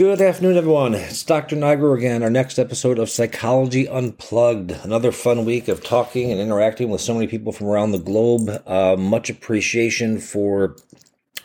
Good afternoon, everyone. It's Dr. Nigro again. Our next episode of Psychology Unplugged. Another fun week of talking and interacting with so many people from around the globe. Uh, much appreciation for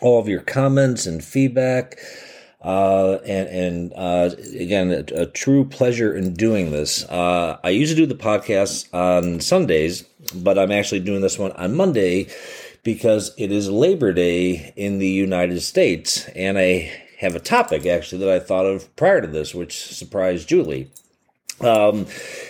all of your comments and feedback. Uh, and and uh, again, a, a, true pleasure in doing this. Uh, I usually do the podcast on Sundays, but I'm actually doing this one on Monday because it is Labor Day in the United States, and I have a topic actually that I thought of prior to this, which surprised Julie. Um,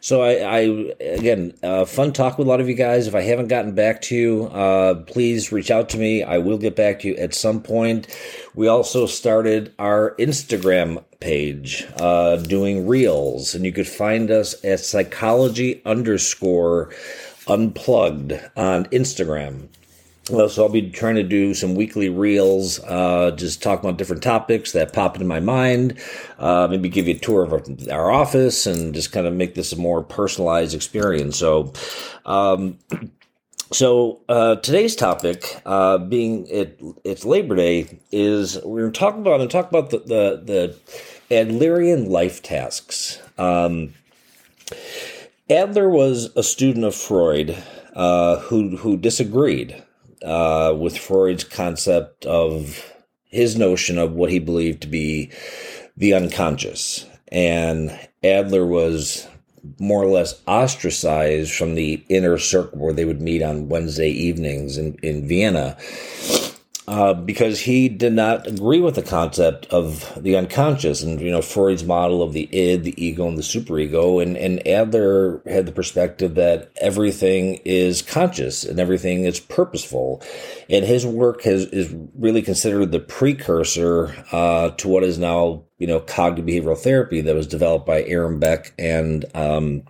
so I, I again, uh, fun talk with a lot of you guys. If I haven't gotten back to you, uh, please reach out to me. I will get back to you at some point. We also started our Instagram page, uh, doing reels, and you could find us at psychology underscore unplugged on Instagram. Well, so I'll be trying to do some weekly reels, uh, just talk about different topics that pop into my mind. Uh, maybe give you a tour of our, our, office and just kind of make this a more personalized experience. So, um, so uh, today's topic, uh, being it, it's Labor Day, is we're going to talk about and talk about the the, the Adlerian life tasks. Um, Adler was a student of Freud uh, who who disagreed uh, with Freud's concept of his notion of what he believed to be the unconscious. And Adler was more or less ostracized from the inner circle where they would meet on Wednesday evenings in, in Vienna uh, because he did not agree with the concept of the unconscious and you know Freud's model of the id, the ego, and the superego, and and Adler had the perspective that everything is conscious and everything is purposeful, and his work has is really considered the precursor uh, to what is now you know cognitive behavioral therapy that was developed by Aaron Beck and um,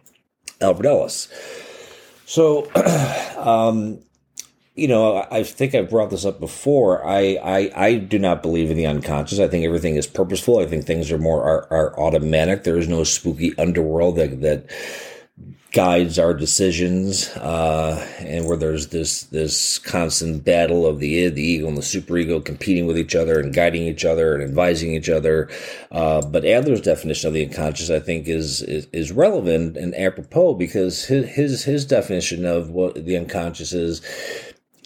Albert Ellis. So, um, you know, I think I've brought this up before. I, I, I do not believe in the unconscious. I think everything is purposeful. I think things are more are, are automatic. There is no spooky underworld that that guides our decisions, uh, and where there's this this constant battle of the id, the ego, and the superego competing with each other and guiding each other and advising each other. Uh, but Adler's definition of the unconscious, I think, is, is is relevant and apropos because his his his definition of what the unconscious is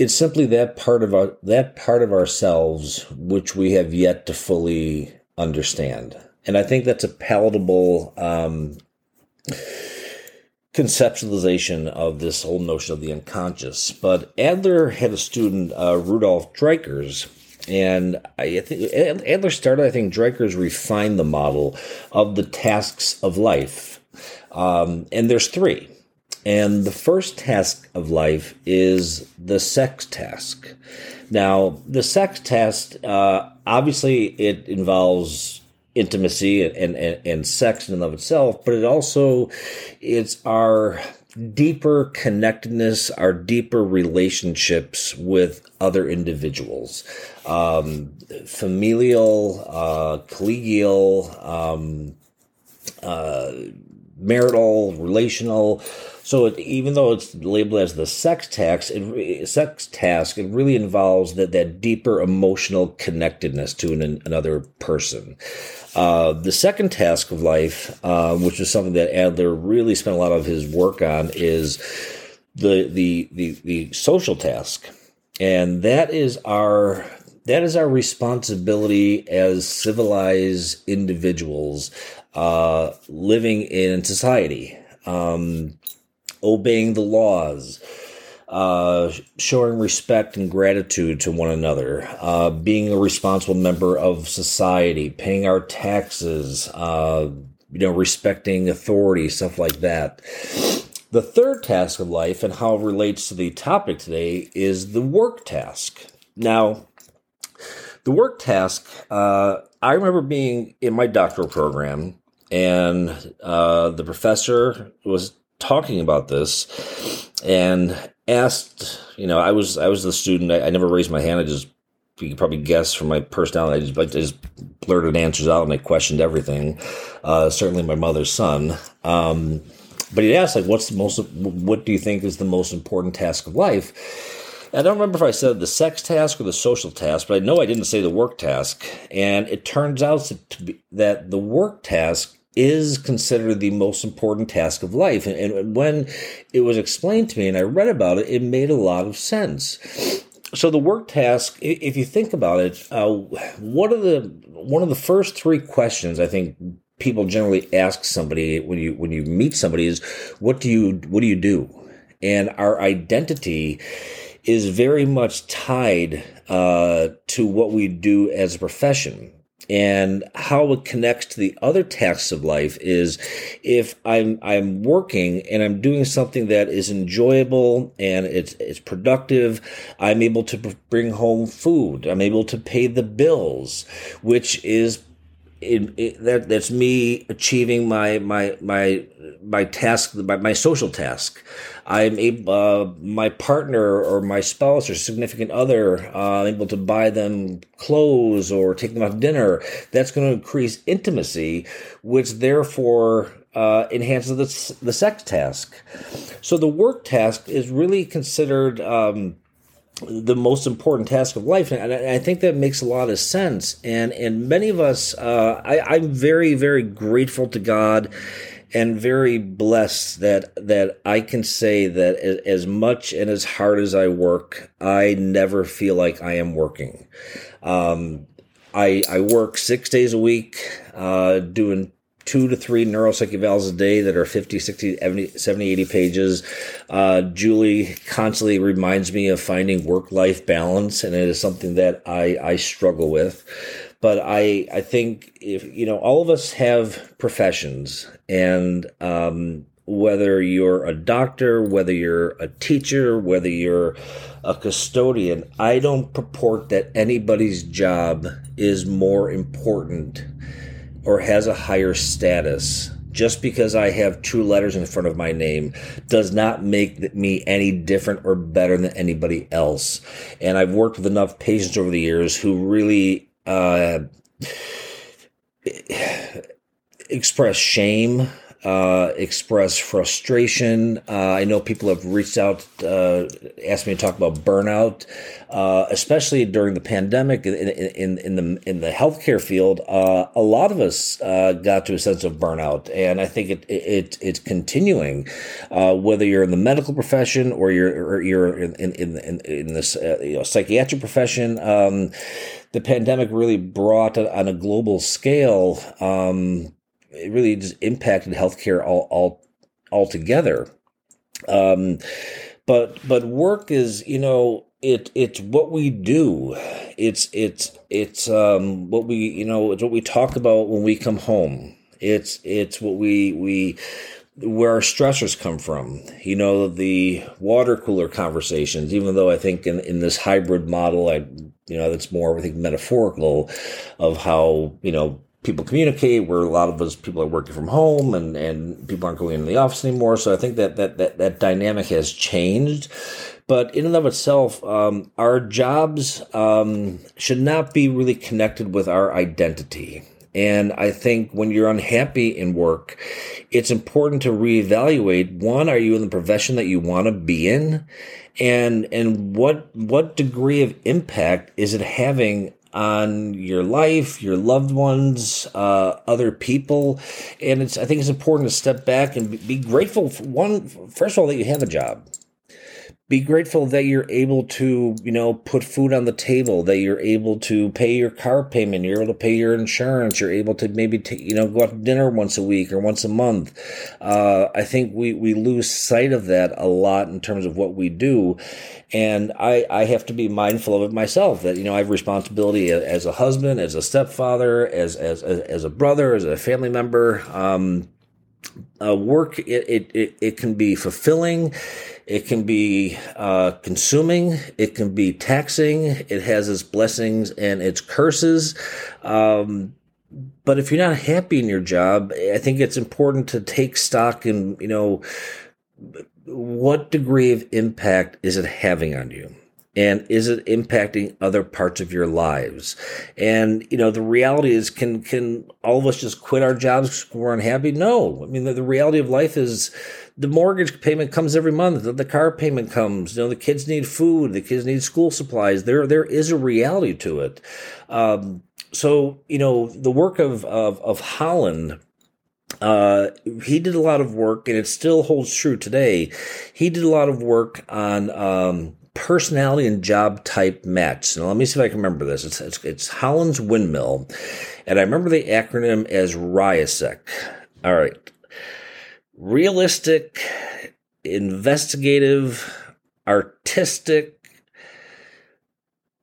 it's simply that part of our that part of ourselves which we have yet to fully understand and i think that's a palatable um, conceptualization of this whole notion of the unconscious but adler had a student uh, rudolf Dreikurs, and I think Adler started, I think Dreikurs refined the model of the tasks of life. Um, and there's three. And the first task of life is the sex task. Now, the sex task, uh, obviously, it involves intimacy and, and, and sex in and of itself, but it also, it's our deeper connectedness, our deeper relationships with other individuals, um, familial, uh, collegial, um, uh, marital, relational. So it, even though it's labeled as the sex task, it, sex task, it really involves that that deeper emotional connectedness to an, another person. Uh, the second task of life, uh, which is something that Adler really spent a lot of his work on, is the the the, the social task, and that is our that is our responsibility as civilized individuals uh, living in society, um, obeying the laws, uh, showing respect and gratitude to one another, uh, being a responsible member of society, paying our taxes, uh, you know, respecting authority, stuff like that. The third task of life and how it relates to the topic today is the work task. Now, the work task, uh, I remember being in my doctoral program and uh, the professor was talking about this and asked you know i was i was the student. I, I never raised my hand. I just you can probably guess from my personality i just, I just blurted answers out and i questioned everything uh, certainly my mother's son. Um, but he asked like what's the most what do you think is the most important task of life I don't remember if I said the sex task or the social task, but I know I didn't say the work task. And it turns out be, that the work task is considered the most important task of life. And, and when it was explained to me and I read about it, it made a lot of sense. So the work task, if you think about it, uh, what are the one of the first three questions I think people generally ask somebody when you when you meet somebody is, "What do you what do you do?" And our identity is very much tied uh, to what we do as a profession. And how it connects to the other tasks of life is if I'm I'm working and I'm doing something that is enjoyable and it's it's productive, I'm able to bring home food. I'm able to pay the bills, which is it, it, that that's me achieving my my my my task my, my social task. I'm able uh, my partner or my spouse or significant other uh, able to buy them clothes or take them out dinner. That's going to increase intimacy which therefore uh, enhances the, the sex task. So the work task is really considered um, the most important task of life, and I, think that makes a lot of sense. And and many of us, uh, I, I'm very very grateful to God and very blessed that that I can say that as much and as hard as I work, I never feel like I am working. Um, I I work six days a week, uh, doing two to three neuropsych evals a day that are 50, 60, 70, 80 pages. Uh, Julie constantly reminds me of finding work life balance, and it is something that I, I struggle with. But I, I think if, you know, all of us have professions, and um, whether you're a doctor, whether you're a teacher, whether you're a custodian, I don't purport that anybody's job is more important or has a higher status just because I have two letters in front of my name does not make me any different or better than anybody else. And I've worked with enough patients over the years who really uh, express shame uh, express frustration. Uh, I know people have reached out, uh, asked me to talk about burnout, uh, especially during the pandemic in, in, in the in the healthcare field. Uh, a lot of us uh, got to a sense of burnout, and I think it, it it's continuing. whether you're in the medical profession or you're or you're in in in, in this you know, psychiatric profession. Um, the pandemic really brought on a global scale um, it really just impacted healthcare all all altogether. Um, but but work is you know it it's what we do. It's it's it's um, what we you know it's what we talk about when we come home. It's it's what we we where our stressors come from. You know, the water cooler conversations, even though I think in, in this hybrid model, I, you know, that's more, I think, metaphorical of how, you know, people communicate where a lot of us people are working from home and, and people aren't going into the office anymore. So I think that that, that, that dynamic has changed. But in and of itself, um, our jobs um, should not be really connected with our identity. And I think when you're unhappy in work, it's important to reevaluate one, are you in the profession that you want to be in? And and what what degree of impact is it having on your life, your loved ones, uh, other people, and it's. I think it's important to step back and be grateful. For one, first of all, that you have a job be grateful that you're able to, you know, put food on the table, that you're able to pay your car payment, you're able to pay your insurance, you're able to maybe, t- you know, go out to dinner once a week or once a month. Uh, I think we, we lose sight of that a lot in terms of what we do. And I, I have to be mindful of it myself that, you know, I have responsibility as a husband, as a stepfather, as, as, as a brother, as a family member. Um, uh, work it, it, it, it can be fulfilling it can be uh, consuming. It can be taxing. It has its blessings and its curses. Um, but if you're not happy in your job, I think it's important to take stock and you know, what degree of impact is it having on you? And is it impacting other parts of your lives? And you know the reality is can can all of us just quit our jobs because we're unhappy? No. I mean the, the, reality of life is the mortgage payment comes every month the, the car payment comes you know the kids need food the kids need school supplies. There there is a reality to it. Um, so you know the work of of, of holland uh, he did a lot of work, and it still holds true today. He did a lot of work on um, personality and job type match. Now, let me see if I can remember this. It's, it's, it's Holland's Windmill, and I remember the acronym as RIASEC. All right. Realistic, investigative, artistic,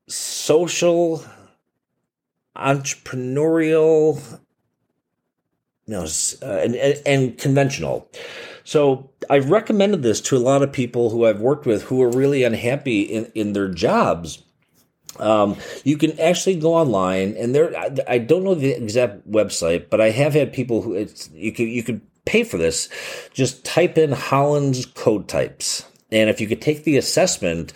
social, entrepreneurial, you know, uh, and, and, and conventional. So I've recommended this to a lot of people who I've worked with who are really unhappy in, in their jobs. Um, you can actually go online, and there. I don't know the exact website, but I have had people who it's you could you could pay for this. Just type in Holland's code types, and if you could take the assessment,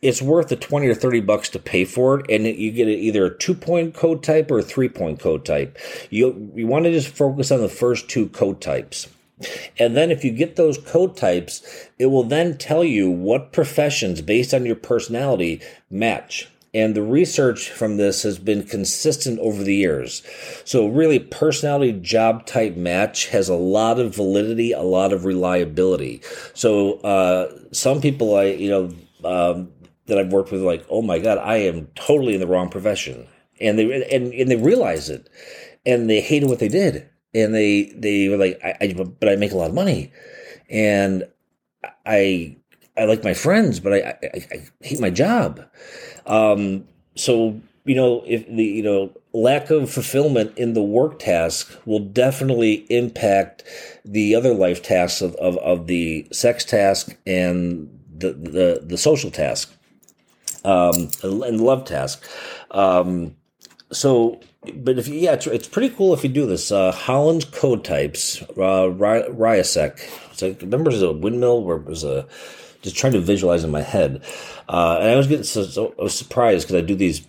it's worth the 20 or 30 bucks to pay for it. And you get either a two point code type or a three point code type. You, you want to just focus on the first two code types. And then if you get those code types, it will then tell you what professions based on your personality match. And the research from this has been consistent over the years. So, really, personality job type match has a lot of validity, a lot of reliability. So, uh, some people, I, you know, um, that I've worked with, like, oh my God, I am totally in the wrong profession. And they, and, and they realize it and they hated what they did and they they were like, I, I, but I make a lot of money, and I I like my friends, but I I, I hate my job. Um, so you know, if the you know lack of fulfillment in the work task will definitely impact the other life tasks of, of, of the sex task and the the, the social task um, and love task. Um, so but if you, yeah, it's, it's pretty cool if you do this. Uh, Holland's code types, uh, RIASEC. So I remember there's a windmill where it was a just trying to visualize in my head, uh, and I was getting so, so I was surprised because I do these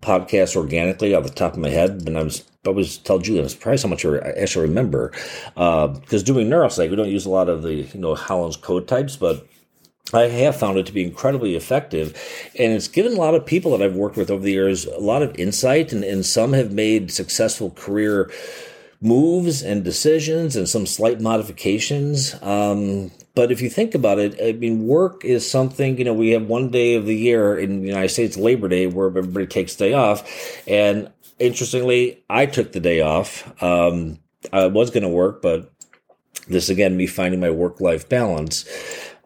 podcasts organically off the top of my head, and I was I was tell Julie I'm surprised how much I actually remember Uh, because uh, doing neuropsych we don't use a lot of the you know Holland's code types, but I have found it to be incredibly effective. And it's given a lot of people that I've worked with over the years a lot of insight, and, and some have made successful career moves and decisions and some slight modifications. Um, but if you think about it, I mean, work is something, you know, we have one day of the year in the United States, Labor Day, where everybody takes day off. And interestingly, I took the day off. Um, I was going to work, but this again, me finding my work life balance.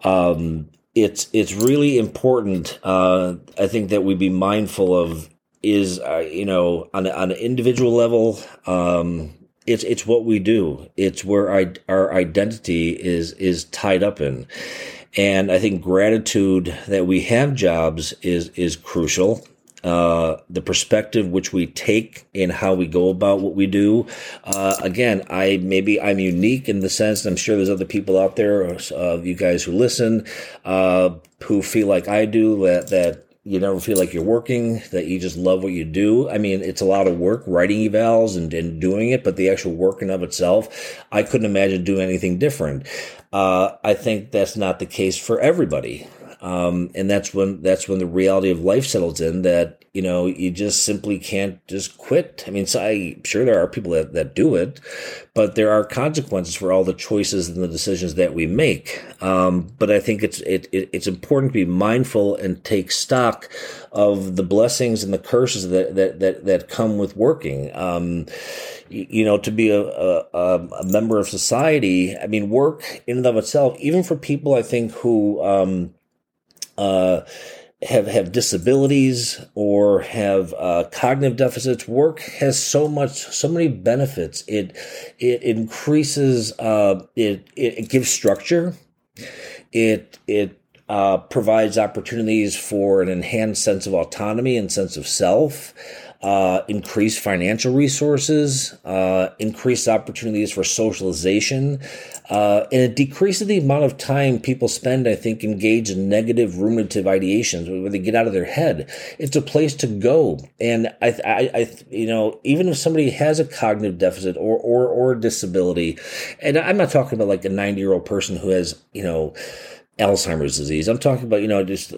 Um, it's it's really important. Uh, I think that we be mindful of is uh, you know on on an individual level. Um, it's it's what we do. It's where I, our identity is is tied up in, and I think gratitude that we have jobs is is crucial. Uh, the perspective which we take in how we go about what we do. Uh, again, I maybe I'm unique in the sense. I'm sure there's other people out there, uh, you guys who listen, uh, who feel like I do that that you never feel like you're working, that you just love what you do. I mean, it's a lot of work writing evals and, and doing it, but the actual work in of itself, I couldn't imagine doing anything different. Uh, I think that's not the case for everybody. Um, and that's when that's when the reality of life settles in that you know you just simply can't just quit. I mean, so I sure there are people that, that do it, but there are consequences for all the choices and the decisions that we make. Um, but I think it's it, it, it's important to be mindful and take stock of the blessings and the curses that that that, that come with working. Um, you know, to be a, a, a, member of society, I mean, work in and of itself, even for people I think who, um, uh, have have disabilities or have uh, cognitive deficits. Work has so much, so many benefits. It it increases. Uh, it, it, gives structure. It it uh, provides opportunities for an enhanced sense of autonomy and sense of self. Uh, increased financial resources, uh, increased opportunities for socialization, uh, and it decreases the amount of time people spend, I think, engaged in negative ruminative ideations where they get out of their head. It's a place to go. And I, I, I you know, even if somebody has a cognitive deficit or, or, or disability, and I'm not talking about like a 90 year old person who has, you know, Alzheimer's disease. I'm talking about, you know, just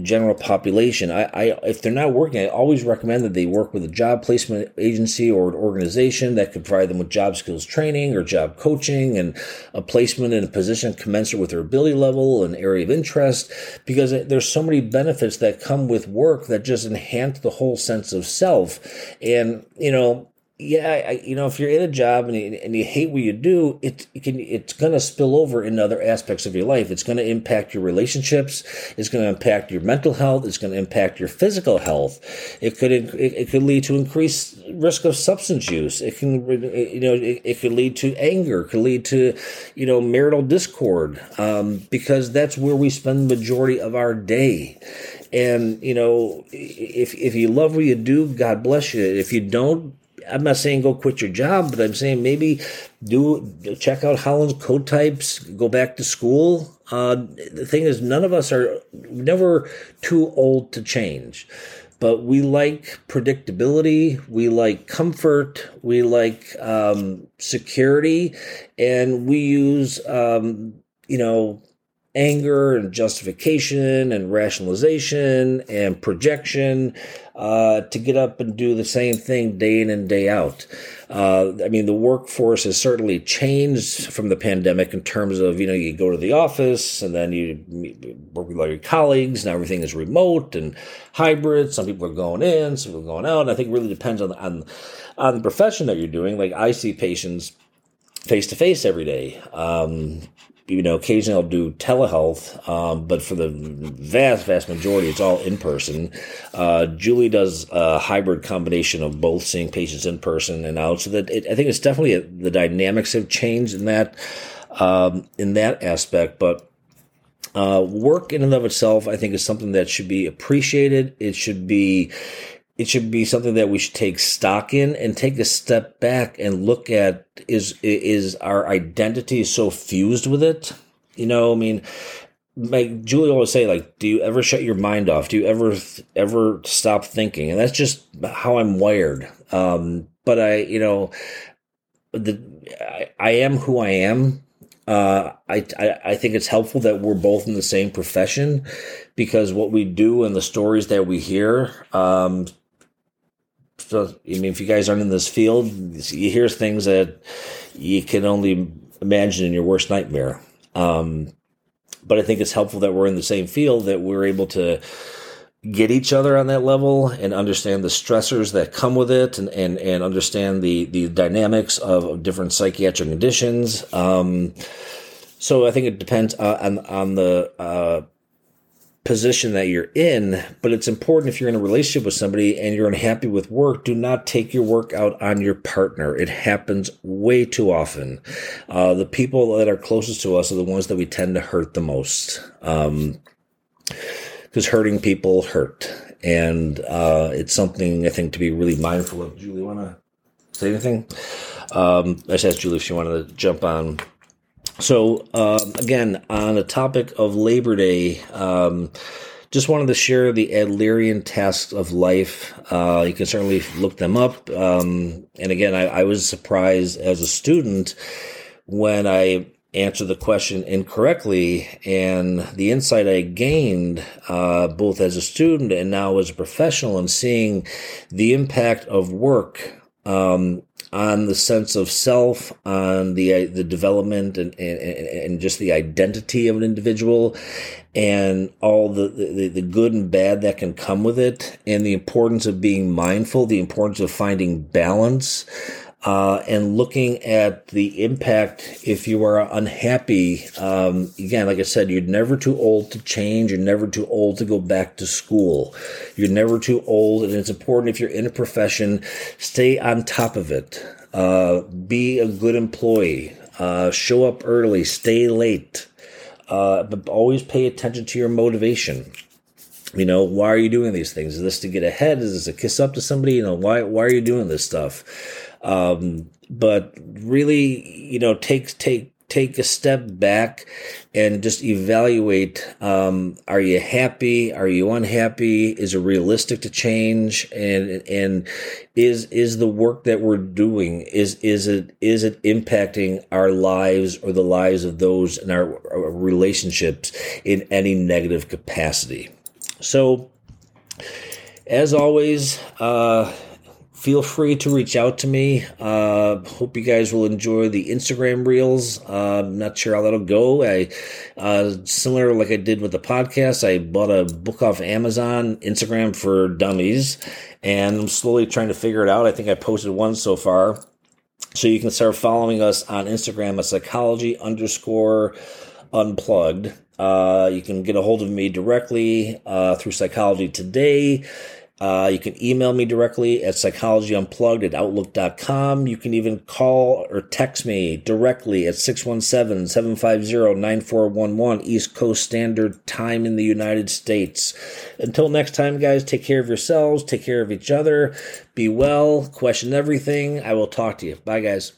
general population. I, I, if they're not working, I always recommend that they work with a job placement agency or an organization that could provide them with job skills training or job coaching and a placement in a position commensurate with their ability level and area of interest, because there's so many benefits that come with work that just enhance the whole sense of self. And, you know, yeah, I, you know, if you're in a job and you, and you hate what you do, it, it can it's going to spill over in other aspects of your life. It's going to impact your relationships. It's going to impact your mental health. It's going to impact your physical health. It could it, it could lead to increased risk of substance use. It can you know it, it could lead to anger. It could lead to you know marital discord um, because that's where we spend the majority of our day. And you know, if if you love what you do, God bless you. If you don't, I'm not saying go quit your job, but I'm saying maybe do check out Holland's code types, go back to school. Uh, the thing is, none of us are never too old to change, but we like predictability, we like comfort, we like um, security, and we use, um, you know, anger and justification and rationalization and projection uh, to get up and do the same thing day in and day out. Uh, I mean, the workforce has certainly changed from the pandemic in terms of, you know, you go to the office and then you work with all your colleagues. Now everything is remote and hybrid. Some people are going in, some people are going out. I think it really depends on, on, on the profession that you're doing. Like I see patients face to face every day. Um, you know, occasionally I'll do telehealth, um, but for the vast, vast majority, it's all in person. Uh, Julie does a hybrid combination of both seeing patients in person and out. So that it, I think it's definitely a, the dynamics have changed in that um, in that aspect. But uh, work in and of itself, I think, is something that should be appreciated. It should be it should be something that we should take stock in and take a step back and look at is is our identity so fused with it? You know i mean like julie always say like do you ever shut your mind off? Do you ever ever stop thinking? And that's just how i'm wired. Um but i you know the i, I am who i am. Uh, I, I, I think it's helpful that we're both in the same profession because what we do and the stories that we hear um, so, I mean, if you guys aren't in this field, you hear things that you can only imagine in your worst nightmare. Um, but I think it's helpful that we're in the same field, that we're able to get each other on that level and understand the stressors that come with it and, and, and understand the, the dynamics of different psychiatric conditions. Um, so I think it depends uh, on, on the, uh, position that you're in, but it's important if you're in a relationship with somebody and you're unhappy with work, do not take your work out on your partner. It happens way too often. Uh, the people that are closest to us are the ones that we tend to hurt the most. Um, because hurting people hurt. And uh, it's something I think to be really mindful of. Julie, want to say anything? Um, I just asked Julie if she wanted to jump on so, um, again, on the topic of Labor Day, um, just wanted to share the Adlerian tasks of life. Uh, you can certainly look them up. Um, and again, I, I, was surprised as a student when I answered the question incorrectly, and the insight I gained uh, both as a student and now as a professional, and seeing the impact of work um, on the sense of self, on the uh, the development and, and, and just the identity of an individual, and all the, the, the good and bad that can come with it, and the importance of being mindful, the importance of finding balance, uh, and looking at the impact if you are unhappy. Um, again, like I said, you're never too old to change. You're never too old to go back to school. You're never too old, and it's important if you're in a profession, stay on top of it. Uh, be a good employee. Uh, show up early. Stay late. Uh, but always pay attention to your motivation. You know, why are you doing these things? Is this to get ahead? Is this a kiss up to somebody? You know, why why are you doing this stuff? Um, but really, you know, take take take a step back and just evaluate um, are you happy are you unhappy is it realistic to change and and is is the work that we're doing is is it is it impacting our lives or the lives of those in our, our relationships in any negative capacity so as always uh feel free to reach out to me. Uh, hope you guys will enjoy the Instagram reels. Uh, I'm not sure how that'll go. I uh, similar like I did with the podcast. I bought a book off Amazon, Instagram for Dummies, and I'm slowly trying to figure it out. I think I posted one so far. So you can start following us on Instagram at psychology underscore unplugged. Uh, you can get a hold of me directly uh, through Psychology Today. Uh, you can email me directly at psychologyunplugged at outlook.com. You can even call or text me directly at 617 750 9411 East Coast Standard Time in the United States. Until next time, guys, take care of yourselves, take care of each other, be well, question everything. I will talk to you. Bye, guys.